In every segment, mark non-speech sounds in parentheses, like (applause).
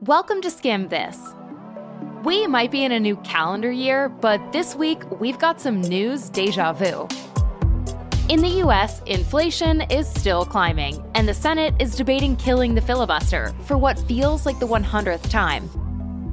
Welcome to Skim This. We might be in a new calendar year, but this week we've got some news deja vu. In the US, inflation is still climbing, and the Senate is debating killing the filibuster for what feels like the 100th time.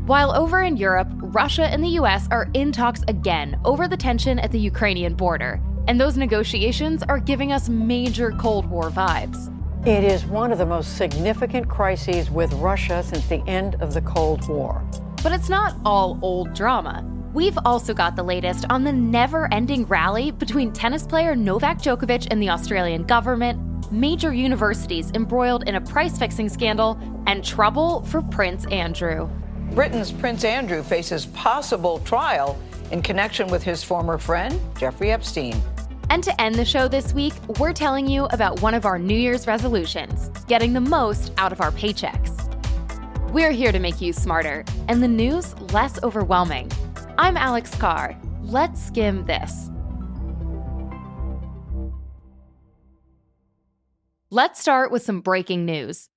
While over in Europe, Russia and the US are in talks again over the tension at the Ukrainian border, and those negotiations are giving us major Cold War vibes. It is one of the most significant crises with Russia since the end of the Cold War. But it's not all old drama. We've also got the latest on the never ending rally between tennis player Novak Djokovic and the Australian government, major universities embroiled in a price fixing scandal, and trouble for Prince Andrew. Britain's Prince Andrew faces possible trial in connection with his former friend, Jeffrey Epstein. And to end the show this week, we're telling you about one of our New Year's resolutions getting the most out of our paychecks. We're here to make you smarter and the news less overwhelming. I'm Alex Carr. Let's skim this. Let's start with some breaking news.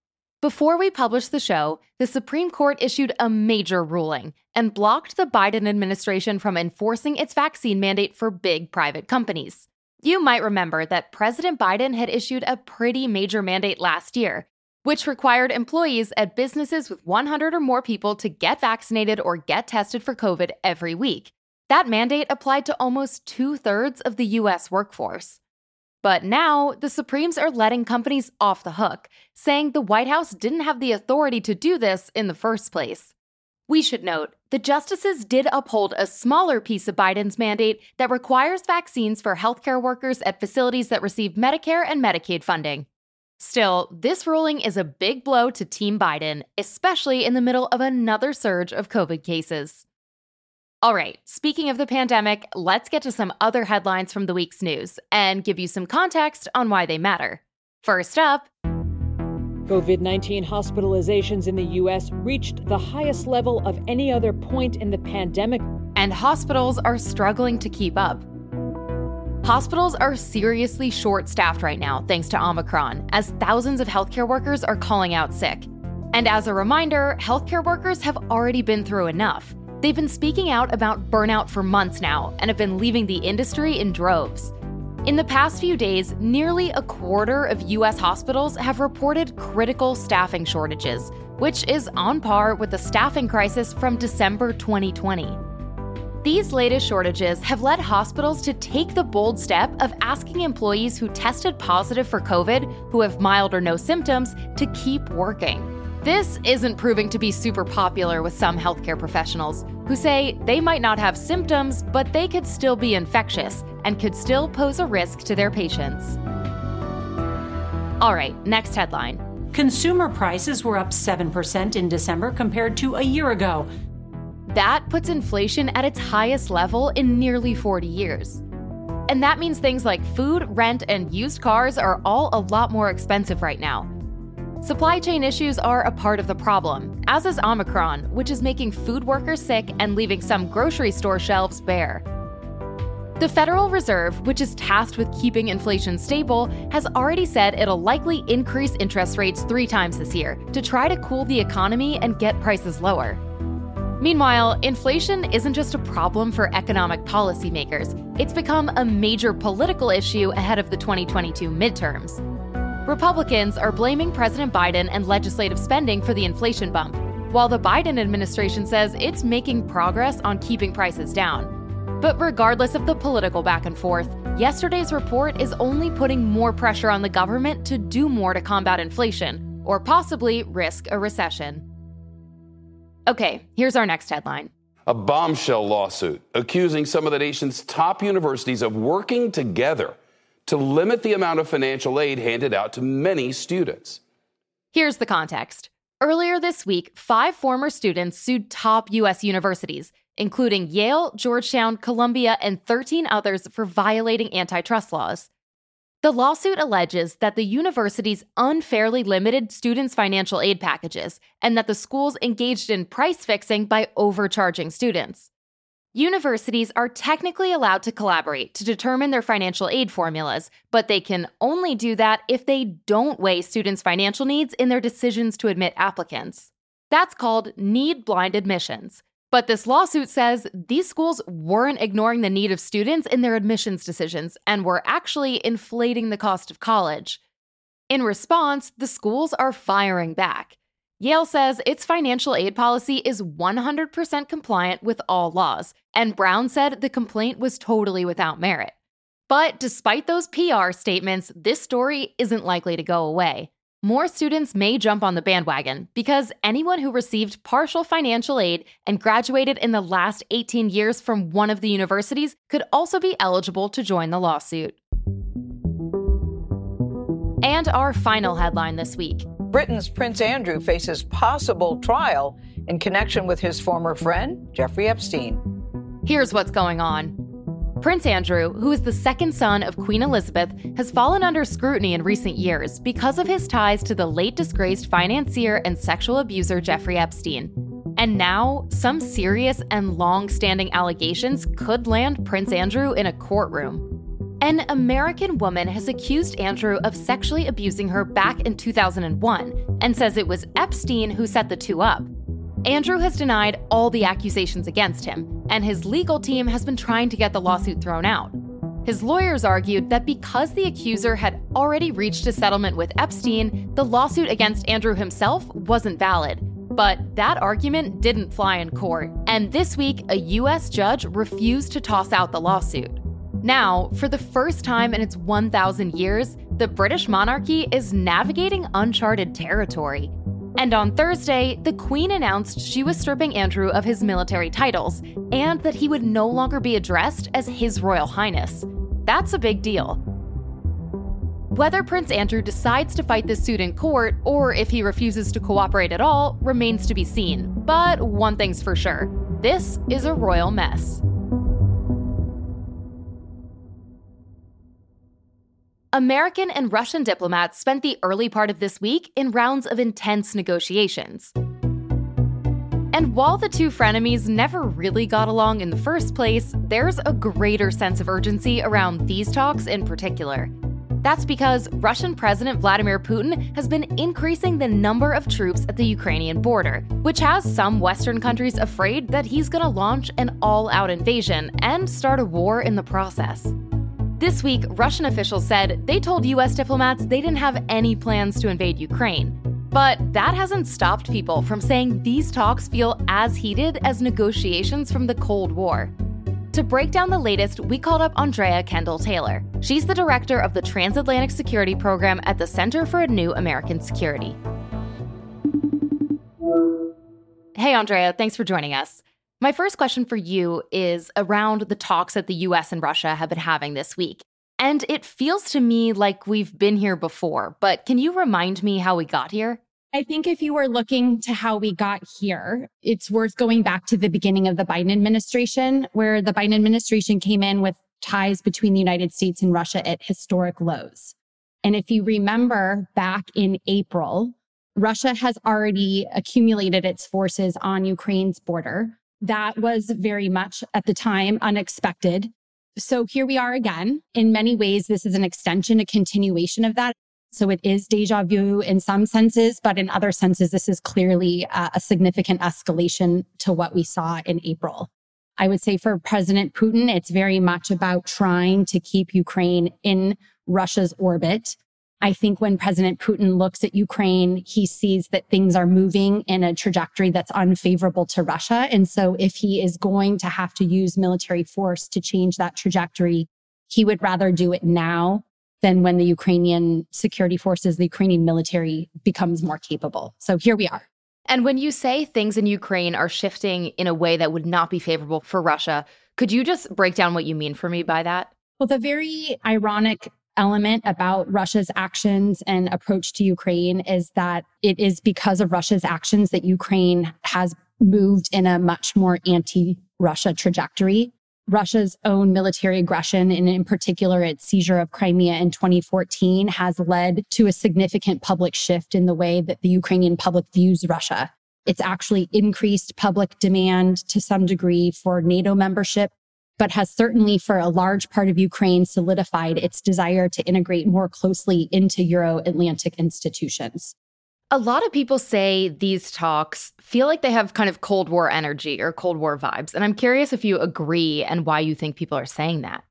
Before we published the show, the Supreme Court issued a major ruling and blocked the Biden administration from enforcing its vaccine mandate for big private companies. You might remember that President Biden had issued a pretty major mandate last year, which required employees at businesses with 100 or more people to get vaccinated or get tested for COVID every week. That mandate applied to almost two thirds of the US workforce. But now, the Supremes are letting companies off the hook, saying the White House didn't have the authority to do this in the first place. We should note the justices did uphold a smaller piece of Biden's mandate that requires vaccines for healthcare workers at facilities that receive Medicare and Medicaid funding. Still, this ruling is a big blow to Team Biden, especially in the middle of another surge of COVID cases. All right, speaking of the pandemic, let's get to some other headlines from the week's news and give you some context on why they matter. First up, COVID 19 hospitalizations in the U.S. reached the highest level of any other point in the pandemic. And hospitals are struggling to keep up. Hospitals are seriously short staffed right now, thanks to Omicron, as thousands of healthcare workers are calling out sick. And as a reminder, healthcare workers have already been through enough. They've been speaking out about burnout for months now and have been leaving the industry in droves. In the past few days, nearly a quarter of US hospitals have reported critical staffing shortages, which is on par with the staffing crisis from December 2020. These latest shortages have led hospitals to take the bold step of asking employees who tested positive for COVID, who have mild or no symptoms, to keep working. This isn't proving to be super popular with some healthcare professionals who say they might not have symptoms, but they could still be infectious and could still pose a risk to their patients. All right, next headline. Consumer prices were up 7% in December compared to a year ago. That puts inflation at its highest level in nearly 40 years. And that means things like food, rent, and used cars are all a lot more expensive right now. Supply chain issues are a part of the problem, as is Omicron, which is making food workers sick and leaving some grocery store shelves bare. The Federal Reserve, which is tasked with keeping inflation stable, has already said it'll likely increase interest rates three times this year to try to cool the economy and get prices lower. Meanwhile, inflation isn't just a problem for economic policymakers, it's become a major political issue ahead of the 2022 midterms. Republicans are blaming President Biden and legislative spending for the inflation bump, while the Biden administration says it's making progress on keeping prices down. But regardless of the political back and forth, yesterday's report is only putting more pressure on the government to do more to combat inflation, or possibly risk a recession. Okay, here's our next headline. A bombshell lawsuit accusing some of the nation's top universities of working together to limit the amount of financial aid handed out to many students. Here's the context. Earlier this week, five former students sued top U.S. universities including Yale, Georgetown, Columbia, and 13 others for violating antitrust laws. The lawsuit alleges that the universities unfairly limited students' financial aid packages and that the schools engaged in price fixing by overcharging students. Universities are technically allowed to collaborate to determine their financial aid formulas, but they can only do that if they don't weigh students' financial needs in their decisions to admit applicants. That's called need blind admissions. But this lawsuit says these schools weren't ignoring the need of students in their admissions decisions and were actually inflating the cost of college. In response, the schools are firing back. Yale says its financial aid policy is 100% compliant with all laws, and Brown said the complaint was totally without merit. But despite those PR statements, this story isn't likely to go away. More students may jump on the bandwagon because anyone who received partial financial aid and graduated in the last 18 years from one of the universities could also be eligible to join the lawsuit. And our final headline this week Britain's Prince Andrew faces possible trial in connection with his former friend, Jeffrey Epstein. Here's what's going on. Prince Andrew, who is the second son of Queen Elizabeth, has fallen under scrutiny in recent years because of his ties to the late disgraced financier and sexual abuser Jeffrey Epstein. And now, some serious and long standing allegations could land Prince Andrew in a courtroom. An American woman has accused Andrew of sexually abusing her back in 2001 and says it was Epstein who set the two up. Andrew has denied all the accusations against him, and his legal team has been trying to get the lawsuit thrown out. His lawyers argued that because the accuser had already reached a settlement with Epstein, the lawsuit against Andrew himself wasn't valid. But that argument didn't fly in court, and this week, a US judge refused to toss out the lawsuit. Now, for the first time in its 1,000 years, the British monarchy is navigating uncharted territory. And on Thursday, the Queen announced she was stripping Andrew of his military titles and that he would no longer be addressed as His Royal Highness. That's a big deal. Whether Prince Andrew decides to fight this suit in court or if he refuses to cooperate at all remains to be seen. But one thing's for sure this is a royal mess. American and Russian diplomats spent the early part of this week in rounds of intense negotiations. And while the two frenemies never really got along in the first place, there's a greater sense of urgency around these talks in particular. That's because Russian President Vladimir Putin has been increasing the number of troops at the Ukrainian border, which has some Western countries afraid that he's going to launch an all out invasion and start a war in the process. This week, Russian officials said they told US diplomats they didn't have any plans to invade Ukraine. But that hasn't stopped people from saying these talks feel as heated as negotiations from the Cold War. To break down the latest, we called up Andrea Kendall Taylor. She's the director of the Transatlantic Security Program at the Center for a New American Security. Hey, Andrea, thanks for joining us. My first question for you is around the talks that the US and Russia have been having this week. And it feels to me like we've been here before, but can you remind me how we got here? I think if you were looking to how we got here, it's worth going back to the beginning of the Biden administration, where the Biden administration came in with ties between the United States and Russia at historic lows. And if you remember back in April, Russia has already accumulated its forces on Ukraine's border. That was very much at the time unexpected. So here we are again. In many ways, this is an extension, a continuation of that. So it is deja vu in some senses, but in other senses, this is clearly uh, a significant escalation to what we saw in April. I would say for President Putin, it's very much about trying to keep Ukraine in Russia's orbit I think when President Putin looks at Ukraine, he sees that things are moving in a trajectory that's unfavorable to Russia. And so if he is going to have to use military force to change that trajectory, he would rather do it now than when the Ukrainian security forces, the Ukrainian military becomes more capable. So here we are. And when you say things in Ukraine are shifting in a way that would not be favorable for Russia, could you just break down what you mean for me by that? Well, the very ironic element about Russia's actions and approach to Ukraine is that it is because of Russia's actions that Ukraine has moved in a much more anti Russia trajectory. Russia's own military aggression, and in particular its seizure of Crimea in 2014, has led to a significant public shift in the way that the Ukrainian public views Russia. It's actually increased public demand to some degree for NATO membership but has certainly for a large part of Ukraine solidified its desire to integrate more closely into Euro Atlantic institutions. A lot of people say these talks feel like they have kind of Cold War energy or Cold War vibes. And I'm curious if you agree and why you think people are saying that.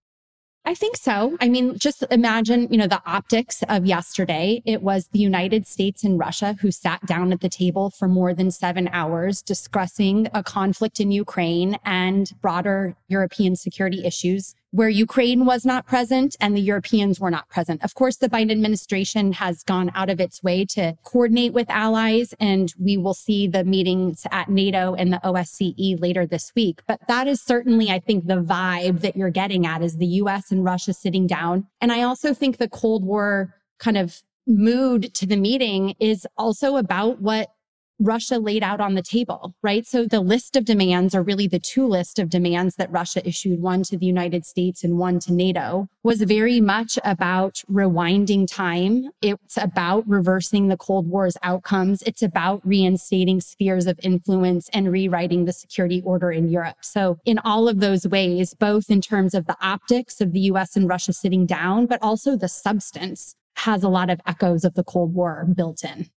I think so. I mean, just imagine, you know, the optics of yesterday. It was the United States and Russia who sat down at the table for more than seven hours discussing a conflict in Ukraine and broader European security issues where Ukraine was not present and the Europeans were not present. Of course, the Biden administration has gone out of its way to coordinate with allies, and we will see the meetings at NATO and the OSCE later this week. But that is certainly, I think, the vibe that you're getting at is the US and Russia sitting down. And I also think the Cold War kind of mood to the meeting is also about what Russia laid out on the table, right? So the list of demands, or really the two list of demands that Russia issued, one to the United States and one to NATO, was very much about rewinding time. It's about reversing the Cold War's outcomes. It's about reinstating spheres of influence and rewriting the security order in Europe. So in all of those ways, both in terms of the optics of the US and Russia sitting down, but also the substance has a lot of echoes of the Cold War built in.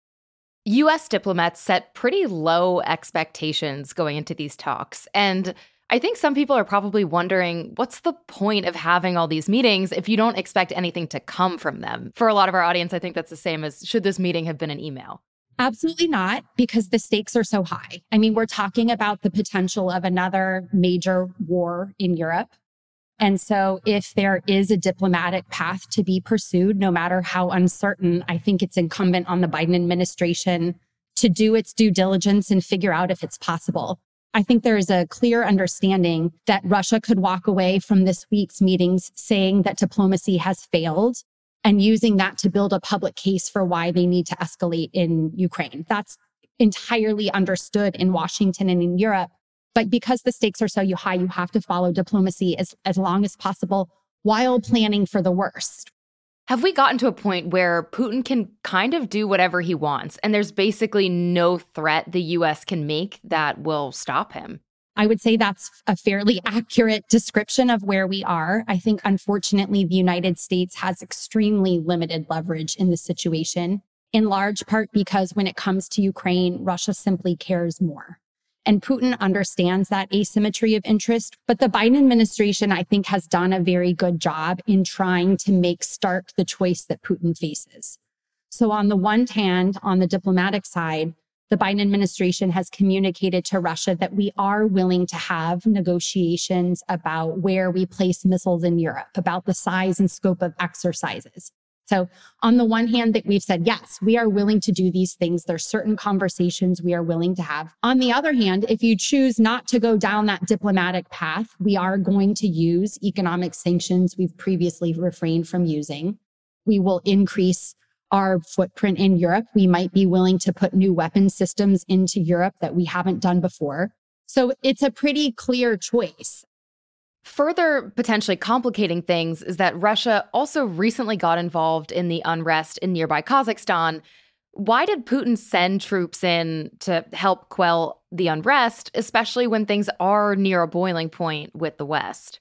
US diplomats set pretty low expectations going into these talks. And I think some people are probably wondering what's the point of having all these meetings if you don't expect anything to come from them? For a lot of our audience, I think that's the same as should this meeting have been an email? Absolutely not, because the stakes are so high. I mean, we're talking about the potential of another major war in Europe. And so if there is a diplomatic path to be pursued, no matter how uncertain, I think it's incumbent on the Biden administration to do its due diligence and figure out if it's possible. I think there is a clear understanding that Russia could walk away from this week's meetings saying that diplomacy has failed and using that to build a public case for why they need to escalate in Ukraine. That's entirely understood in Washington and in Europe. But because the stakes are so high, you have to follow diplomacy as, as long as possible while planning for the worst. Have we gotten to a point where Putin can kind of do whatever he wants and there's basically no threat the US can make that will stop him? I would say that's a fairly (laughs) accurate description of where we are. I think, unfortunately, the United States has extremely limited leverage in this situation, in large part because when it comes to Ukraine, Russia simply cares more. And Putin understands that asymmetry of interest. But the Biden administration, I think, has done a very good job in trying to make stark the choice that Putin faces. So, on the one hand, on the diplomatic side, the Biden administration has communicated to Russia that we are willing to have negotiations about where we place missiles in Europe, about the size and scope of exercises. So on the one hand that we've said, yes, we are willing to do these things. There's certain conversations we are willing to have. On the other hand, if you choose not to go down that diplomatic path, we are going to use economic sanctions we've previously refrained from using. We will increase our footprint in Europe. We might be willing to put new weapon systems into Europe that we haven't done before. So it's a pretty clear choice. Further potentially complicating things is that Russia also recently got involved in the unrest in nearby Kazakhstan. Why did Putin send troops in to help quell the unrest, especially when things are near a boiling point with the West?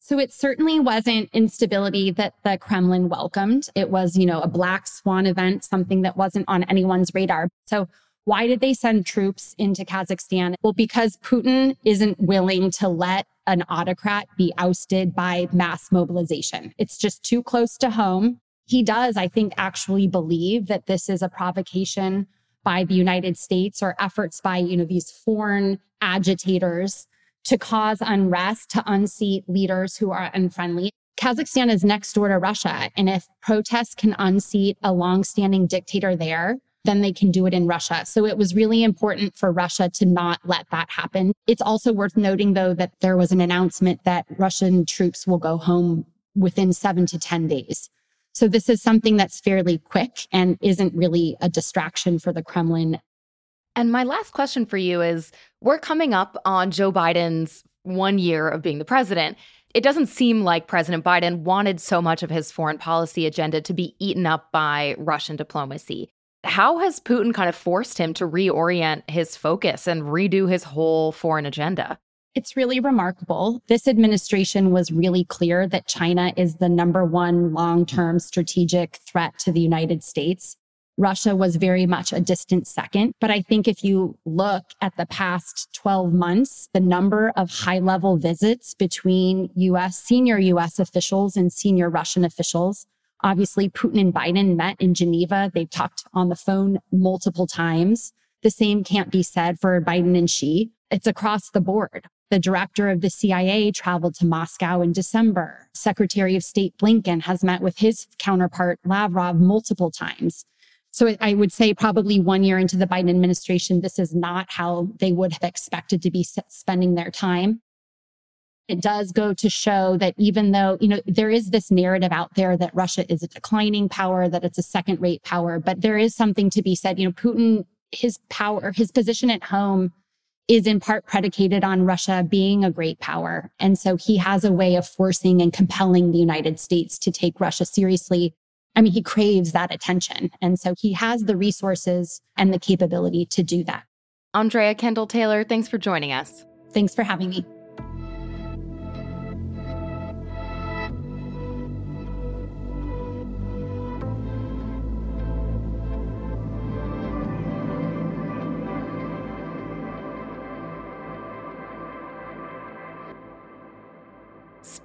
So it certainly wasn't instability that the Kremlin welcomed. It was, you know, a black swan event, something that wasn't on anyone's radar. So why did they send troops into Kazakhstan? Well, because Putin isn't willing to let an autocrat be ousted by mass mobilization. It's just too close to home. He does, I think, actually believe that this is a provocation by the United States or efforts by, you know, these foreign agitators to cause unrest, to unseat leaders who are unfriendly. Kazakhstan is next door to Russia. And if protests can unseat a longstanding dictator there, then they can do it in Russia. So it was really important for Russia to not let that happen. It's also worth noting, though, that there was an announcement that Russian troops will go home within seven to 10 days. So this is something that's fairly quick and isn't really a distraction for the Kremlin. And my last question for you is we're coming up on Joe Biden's one year of being the president. It doesn't seem like President Biden wanted so much of his foreign policy agenda to be eaten up by Russian diplomacy. How has Putin kind of forced him to reorient his focus and redo his whole foreign agenda? It's really remarkable. This administration was really clear that China is the number one long term strategic threat to the United States. Russia was very much a distant second. But I think if you look at the past 12 months, the number of high level visits between US, senior US officials and senior Russian officials. Obviously, Putin and Biden met in Geneva. They've talked on the phone multiple times. The same can't be said for Biden and Xi. It's across the board. The director of the CIA traveled to Moscow in December. Secretary of State Blinken has met with his counterpart Lavrov multiple times. So I would say probably one year into the Biden administration, this is not how they would have expected to be spending their time. It does go to show that even though, you know, there is this narrative out there that Russia is a declining power, that it's a second rate power, but there is something to be said. You know, Putin, his power, his position at home is in part predicated on Russia being a great power. And so he has a way of forcing and compelling the United States to take Russia seriously I mean, he craves that attention. And so he has the resources and the capability to do that. Andrea Kendall Taylor, thanks for joining us. Thanks for having me.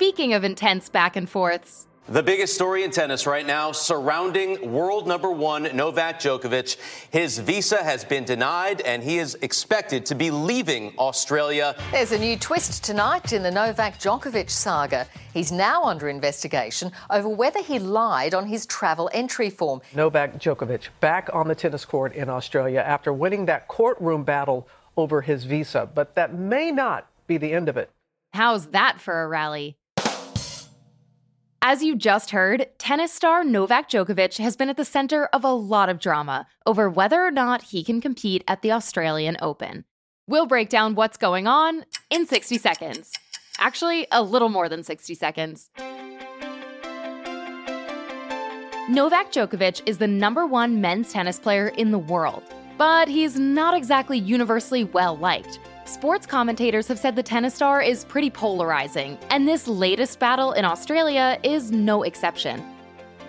Speaking of intense back and forths, the biggest story in tennis right now surrounding world number one Novak Djokovic. His visa has been denied and he is expected to be leaving Australia. There's a new twist tonight in the Novak Djokovic saga. He's now under investigation over whether he lied on his travel entry form. Novak Djokovic back on the tennis court in Australia after winning that courtroom battle over his visa. But that may not be the end of it. How's that for a rally? As you just heard, tennis star Novak Djokovic has been at the center of a lot of drama over whether or not he can compete at the Australian Open. We'll break down what's going on in 60 seconds. Actually, a little more than 60 seconds. Novak Djokovic is the number one men's tennis player in the world, but he's not exactly universally well liked. Sports commentators have said the tennis star is pretty polarizing, and this latest battle in Australia is no exception.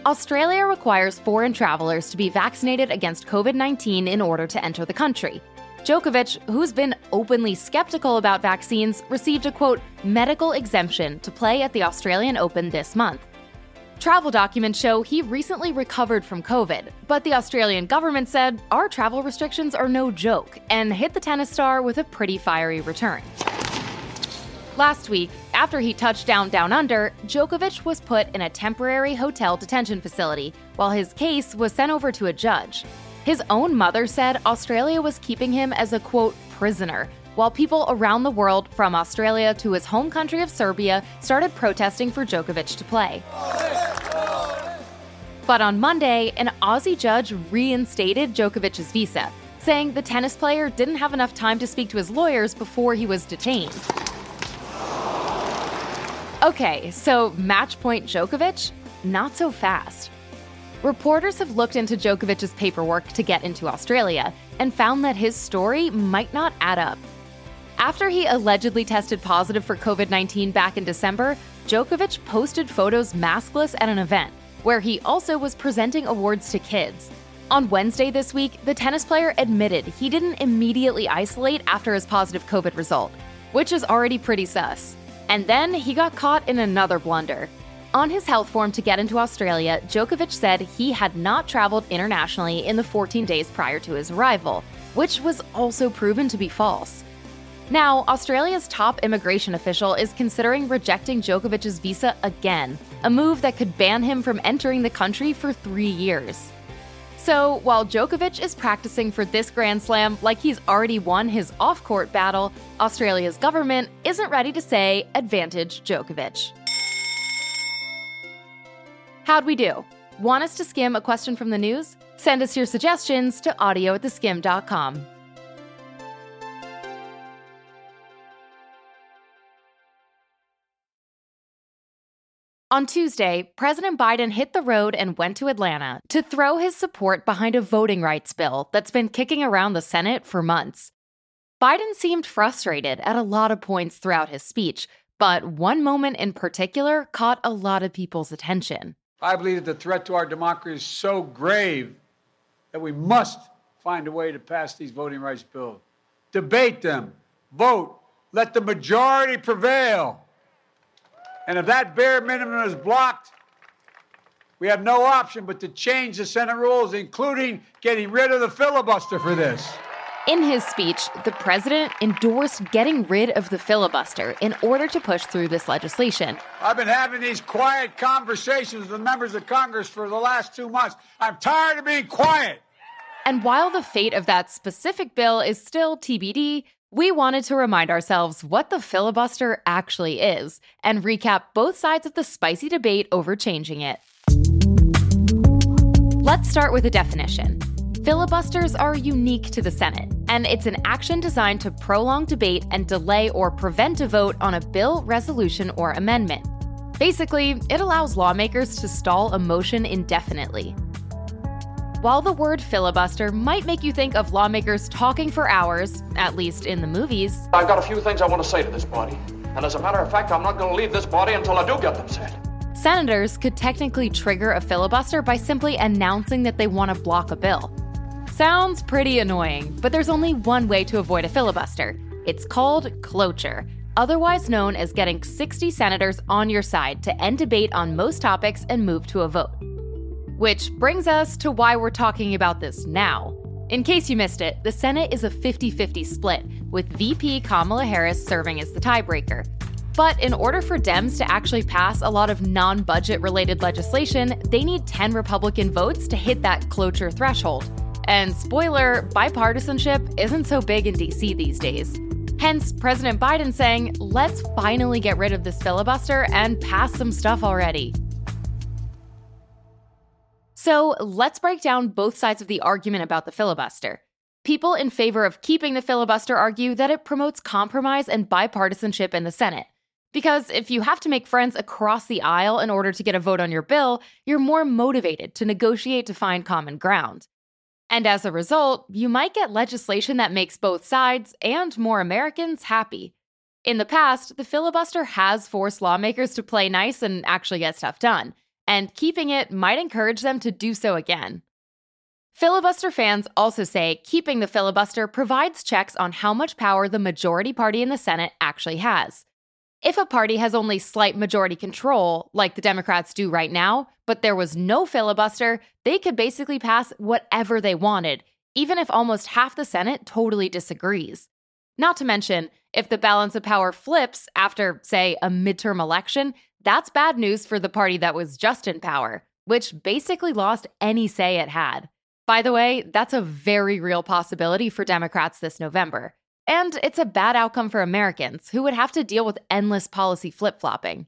Australia requires foreign travelers to be vaccinated against COVID 19 in order to enter the country. Djokovic, who's been openly skeptical about vaccines, received a quote, medical exemption to play at the Australian Open this month. Travel documents show he recently recovered from COVID, but the Australian government said our travel restrictions are no joke and hit the tennis star with a pretty fiery return. Last week, after he touched down down under, Djokovic was put in a temporary hotel detention facility while his case was sent over to a judge. His own mother said Australia was keeping him as a quote prisoner while people around the world, from Australia to his home country of Serbia, started protesting for Djokovic to play. But on Monday, an Aussie judge reinstated Djokovic's visa, saying the tennis player didn't have enough time to speak to his lawyers before he was detained. Okay, so match point Djokovic? Not so fast. Reporters have looked into Djokovic's paperwork to get into Australia and found that his story might not add up. After he allegedly tested positive for COVID 19 back in December, Djokovic posted photos maskless at an event where he also was presenting awards to kids. On Wednesday this week, the tennis player admitted he didn't immediately isolate after his positive COVID result, which is already pretty sus. And then he got caught in another blunder. On his health form to get into Australia, Djokovic said he had not traveled internationally in the 14 days prior to his arrival, which was also proven to be false. Now, Australia's top immigration official is considering rejecting Djokovic's visa again, a move that could ban him from entering the country for three years. So, while Djokovic is practicing for this Grand Slam like he's already won his off court battle, Australia's government isn't ready to say advantage Djokovic. How'd we do? Want us to skim a question from the news? Send us your suggestions to audio at theskim.com. On Tuesday, President Biden hit the road and went to Atlanta to throw his support behind a voting rights bill that's been kicking around the Senate for months. Biden seemed frustrated at a lot of points throughout his speech, but one moment in particular caught a lot of people's attention. I believe that the threat to our democracy is so grave that we must find a way to pass these voting rights bills. Debate them, vote, let the majority prevail. And if that bare minimum is blocked, we have no option but to change the Senate rules, including getting rid of the filibuster for this. In his speech, the president endorsed getting rid of the filibuster in order to push through this legislation. I've been having these quiet conversations with members of Congress for the last two months. I'm tired of being quiet. And while the fate of that specific bill is still TBD, we wanted to remind ourselves what the filibuster actually is and recap both sides of the spicy debate over changing it. Let's start with a definition. Filibusters are unique to the Senate, and it's an action designed to prolong debate and delay or prevent a vote on a bill, resolution, or amendment. Basically, it allows lawmakers to stall a motion indefinitely. While the word filibuster might make you think of lawmakers talking for hours, at least in the movies, I've got a few things I want to say to this body. And as a matter of fact, I'm not going to leave this body until I do get them said. senators could technically trigger a filibuster by simply announcing that they want to block a bill. Sounds pretty annoying, but there's only one way to avoid a filibuster. It's called cloture, otherwise known as getting 60 senators on your side to end debate on most topics and move to a vote. Which brings us to why we're talking about this now. In case you missed it, the Senate is a 50 50 split, with VP Kamala Harris serving as the tiebreaker. But in order for Dems to actually pass a lot of non budget related legislation, they need 10 Republican votes to hit that cloture threshold. And spoiler, bipartisanship isn't so big in DC these days. Hence, President Biden saying, let's finally get rid of this filibuster and pass some stuff already. So let's break down both sides of the argument about the filibuster. People in favor of keeping the filibuster argue that it promotes compromise and bipartisanship in the Senate. Because if you have to make friends across the aisle in order to get a vote on your bill, you're more motivated to negotiate to find common ground. And as a result, you might get legislation that makes both sides and more Americans happy. In the past, the filibuster has forced lawmakers to play nice and actually get stuff done, and keeping it might encourage them to do so again. Filibuster fans also say keeping the filibuster provides checks on how much power the majority party in the Senate actually has. If a party has only slight majority control, like the Democrats do right now, but there was no filibuster, they could basically pass whatever they wanted, even if almost half the Senate totally disagrees. Not to mention, if the balance of power flips after, say, a midterm election, that's bad news for the party that was just in power, which basically lost any say it had. By the way, that's a very real possibility for Democrats this November. And it's a bad outcome for Americans who would have to deal with endless policy flip flopping.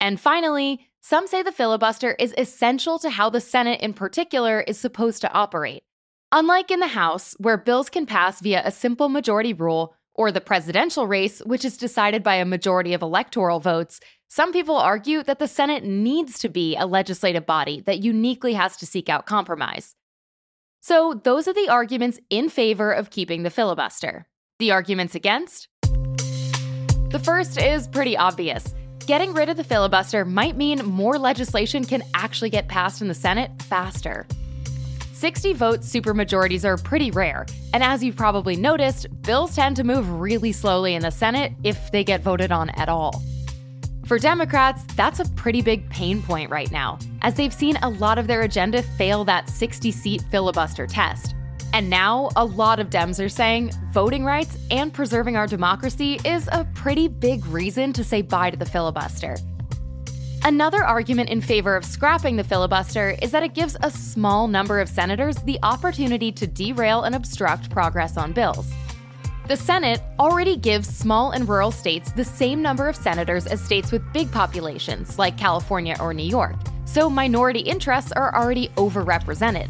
And finally, some say the filibuster is essential to how the Senate in particular is supposed to operate. Unlike in the House, where bills can pass via a simple majority rule, or the presidential race, which is decided by a majority of electoral votes, some people argue that the Senate needs to be a legislative body that uniquely has to seek out compromise. So, those are the arguments in favor of keeping the filibuster. The arguments against? The first is pretty obvious. Getting rid of the filibuster might mean more legislation can actually get passed in the Senate faster. 60 vote supermajorities are pretty rare, and as you've probably noticed, bills tend to move really slowly in the Senate if they get voted on at all. For Democrats, that's a pretty big pain point right now, as they've seen a lot of their agenda fail that 60 seat filibuster test. And now, a lot of Dems are saying voting rights and preserving our democracy is a pretty big reason to say bye to the filibuster. Another argument in favor of scrapping the filibuster is that it gives a small number of senators the opportunity to derail and obstruct progress on bills. The Senate already gives small and rural states the same number of senators as states with big populations, like California or New York, so minority interests are already overrepresented.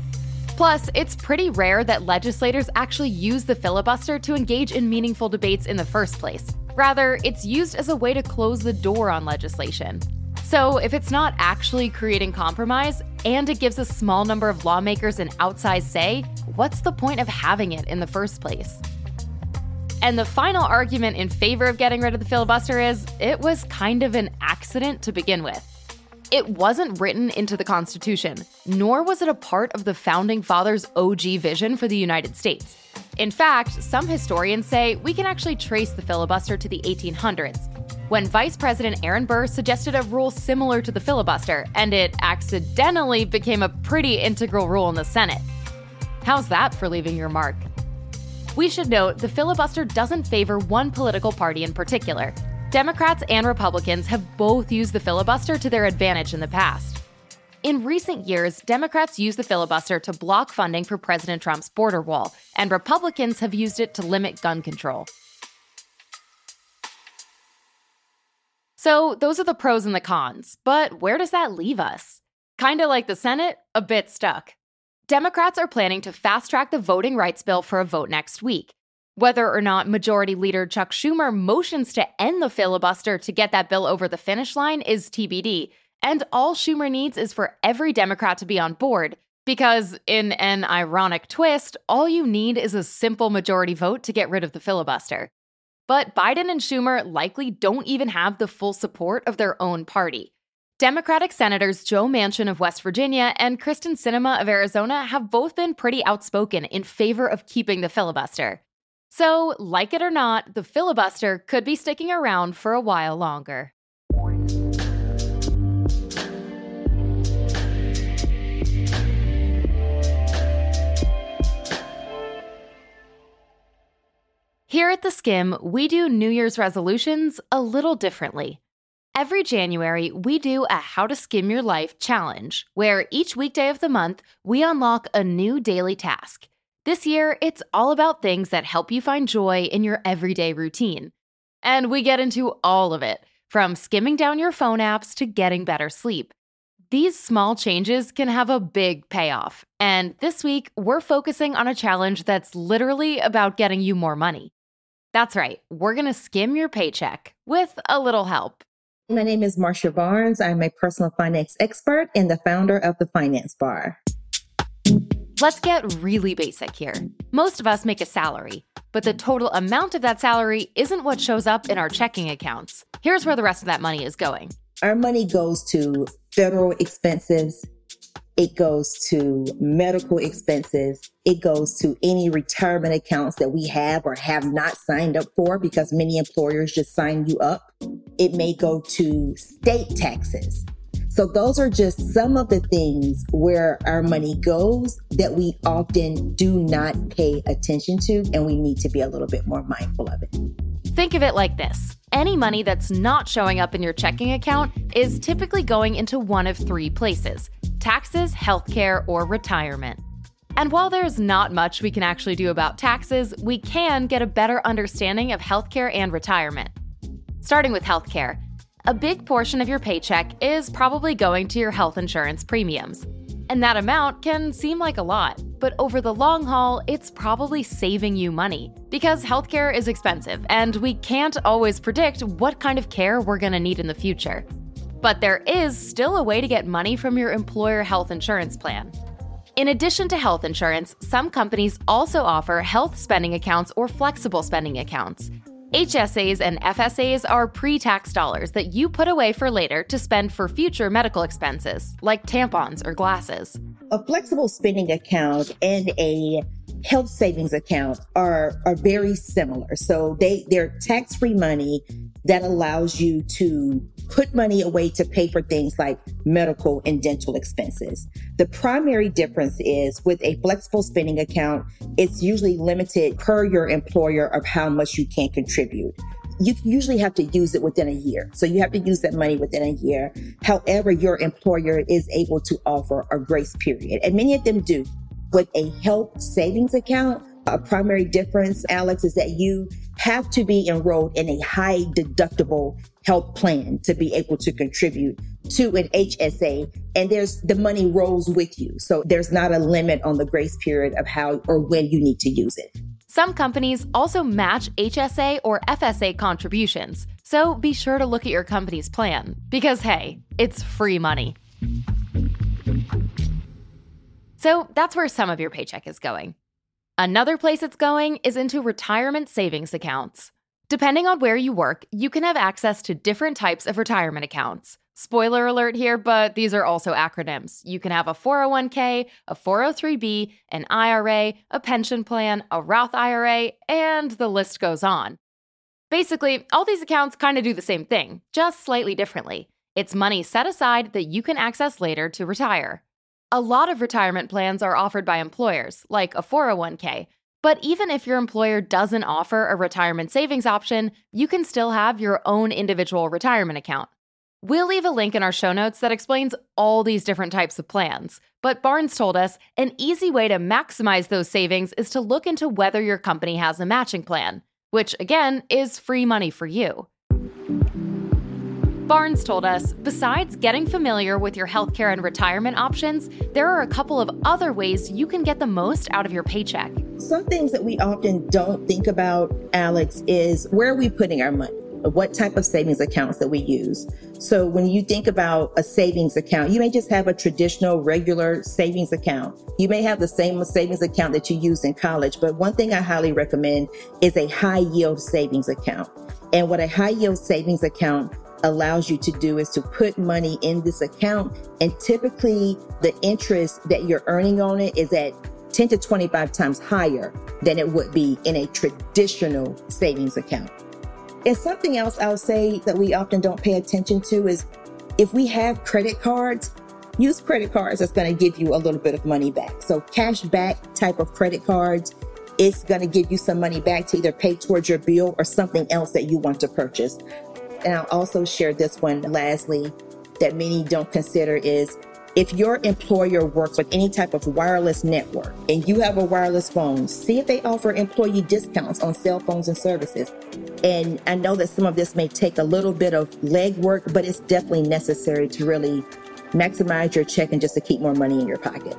Plus, it's pretty rare that legislators actually use the filibuster to engage in meaningful debates in the first place. Rather, it's used as a way to close the door on legislation. So, if it's not actually creating compromise and it gives a small number of lawmakers an outsized say, what's the point of having it in the first place? And the final argument in favor of getting rid of the filibuster is it was kind of an accident to begin with. It wasn't written into the Constitution, nor was it a part of the Founding Fathers' OG vision for the United States. In fact, some historians say we can actually trace the filibuster to the 1800s, when Vice President Aaron Burr suggested a rule similar to the filibuster, and it accidentally became a pretty integral rule in the Senate. How's that for leaving your mark? We should note the filibuster doesn't favor one political party in particular. Democrats and Republicans have both used the filibuster to their advantage in the past. In recent years, Democrats used the filibuster to block funding for President Trump's border wall, and Republicans have used it to limit gun control. So, those are the pros and the cons, but where does that leave us? Kinda like the Senate, a bit stuck. Democrats are planning to fast track the voting rights bill for a vote next week. Whether or not Majority Leader Chuck Schumer motions to end the filibuster to get that bill over the finish line is TBD, and all Schumer needs is for every Democrat to be on board. Because, in an ironic twist, all you need is a simple majority vote to get rid of the filibuster. But Biden and Schumer likely don't even have the full support of their own party. Democratic Senators Joe Manchin of West Virginia and Kyrsten Sinema of Arizona have both been pretty outspoken in favor of keeping the filibuster. So, like it or not, the filibuster could be sticking around for a while longer. Here at The Skim, we do New Year's resolutions a little differently. Every January, we do a How to Skim Your Life challenge, where each weekday of the month, we unlock a new daily task. This year, it's all about things that help you find joy in your everyday routine. And we get into all of it, from skimming down your phone apps to getting better sleep. These small changes can have a big payoff. And this week, we're focusing on a challenge that's literally about getting you more money. That's right, we're gonna skim your paycheck with a little help. My name is Marsha Barnes. I'm a personal finance expert and the founder of the Finance Bar. Let's get really basic here. Most of us make a salary, but the total amount of that salary isn't what shows up in our checking accounts. Here's where the rest of that money is going. Our money goes to federal expenses, it goes to medical expenses. It goes to any retirement accounts that we have or have not signed up for because many employers just sign you up. It may go to state taxes. So those are just some of the things where our money goes that we often do not pay attention to and we need to be a little bit more mindful of it. Think of it like this any money that's not showing up in your checking account is typically going into one of three places taxes, healthcare, or retirement. And while there's not much we can actually do about taxes, we can get a better understanding of healthcare and retirement. Starting with healthcare, a big portion of your paycheck is probably going to your health insurance premiums. And that amount can seem like a lot, but over the long haul, it's probably saving you money. Because healthcare is expensive, and we can't always predict what kind of care we're gonna need in the future. But there is still a way to get money from your employer health insurance plan. In addition to health insurance, some companies also offer health spending accounts or flexible spending accounts. HSAs and FSAs are pre tax dollars that you put away for later to spend for future medical expenses, like tampons or glasses. A flexible spending account and a health savings account are, are very similar. So they, they're tax free money that allows you to put money away to pay for things like medical and dental expenses. The primary difference is with a flexible spending account, it's usually limited per your employer of how much you can contribute. You usually have to use it within a year. So you have to use that money within a year. However, your employer is able to offer a grace period, and many of them do. With a health savings account, a primary difference, Alex, is that you have to be enrolled in a high deductible health plan to be able to contribute to an HSA. And there's the money rolls with you. So there's not a limit on the grace period of how or when you need to use it. Some companies also match HSA or FSA contributions. So be sure to look at your company's plan because, hey, it's free money. So that's where some of your paycheck is going. Another place it's going is into retirement savings accounts. Depending on where you work, you can have access to different types of retirement accounts. Spoiler alert here, but these are also acronyms. You can have a 401k, a 403b, an IRA, a pension plan, a Roth IRA, and the list goes on. Basically, all these accounts kind of do the same thing, just slightly differently. It's money set aside that you can access later to retire. A lot of retirement plans are offered by employers, like a 401k, but even if your employer doesn't offer a retirement savings option, you can still have your own individual retirement account. We'll leave a link in our show notes that explains all these different types of plans. But Barnes told us an easy way to maximize those savings is to look into whether your company has a matching plan, which again is free money for you. Barnes told us besides getting familiar with your healthcare and retirement options, there are a couple of other ways you can get the most out of your paycheck. Some things that we often don't think about, Alex, is where are we putting our money? what type of savings accounts that we use. So when you think about a savings account, you may just have a traditional regular savings account. You may have the same savings account that you use in college, but one thing I highly recommend is a high yield savings account. And what a high yield savings account allows you to do is to put money in this account and typically the interest that you're earning on it is at 10 to 25 times higher than it would be in a traditional savings account. And something else I'll say that we often don't pay attention to is if we have credit cards, use credit cards that's going to give you a little bit of money back. So cash back type of credit cards, it's going to give you some money back to either pay towards your bill or something else that you want to purchase. And I'll also share this one lastly that many don't consider is if your employer works with any type of wireless network and you have a wireless phone, see if they offer employee discounts on cell phones and services. And I know that some of this may take a little bit of legwork, but it's definitely necessary to really maximize your check and just to keep more money in your pocket.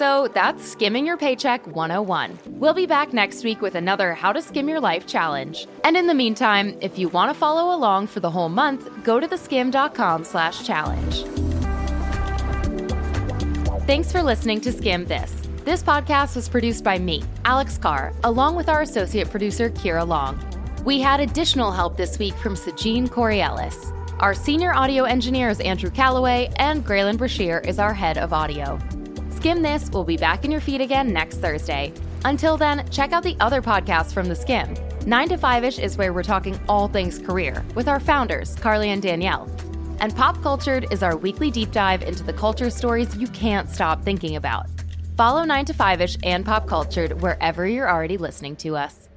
So that's Skimming Your Paycheck 101. We'll be back next week with another How to Skimm Your Life challenge. And in the meantime, if you want to follow along for the whole month, go to theskimm.com slash challenge. Thanks for listening to Skimm This. This podcast was produced by me, Alex Carr, along with our associate producer, Kira Long. We had additional help this week from Sajine Coriolis. Our senior audio engineer is Andrew Calloway, and Graylin Brashear is our head of audio. Skimm This will be back in your feed again next Thursday. Until then, check out the other podcasts from The Skimm. 9 to 5 ish is where we're talking all things career with our founders, Carly and Danielle. And Pop Cultured is our weekly deep dive into the culture stories you can't stop thinking about. Follow 9 to 5 ish and Pop Cultured wherever you're already listening to us.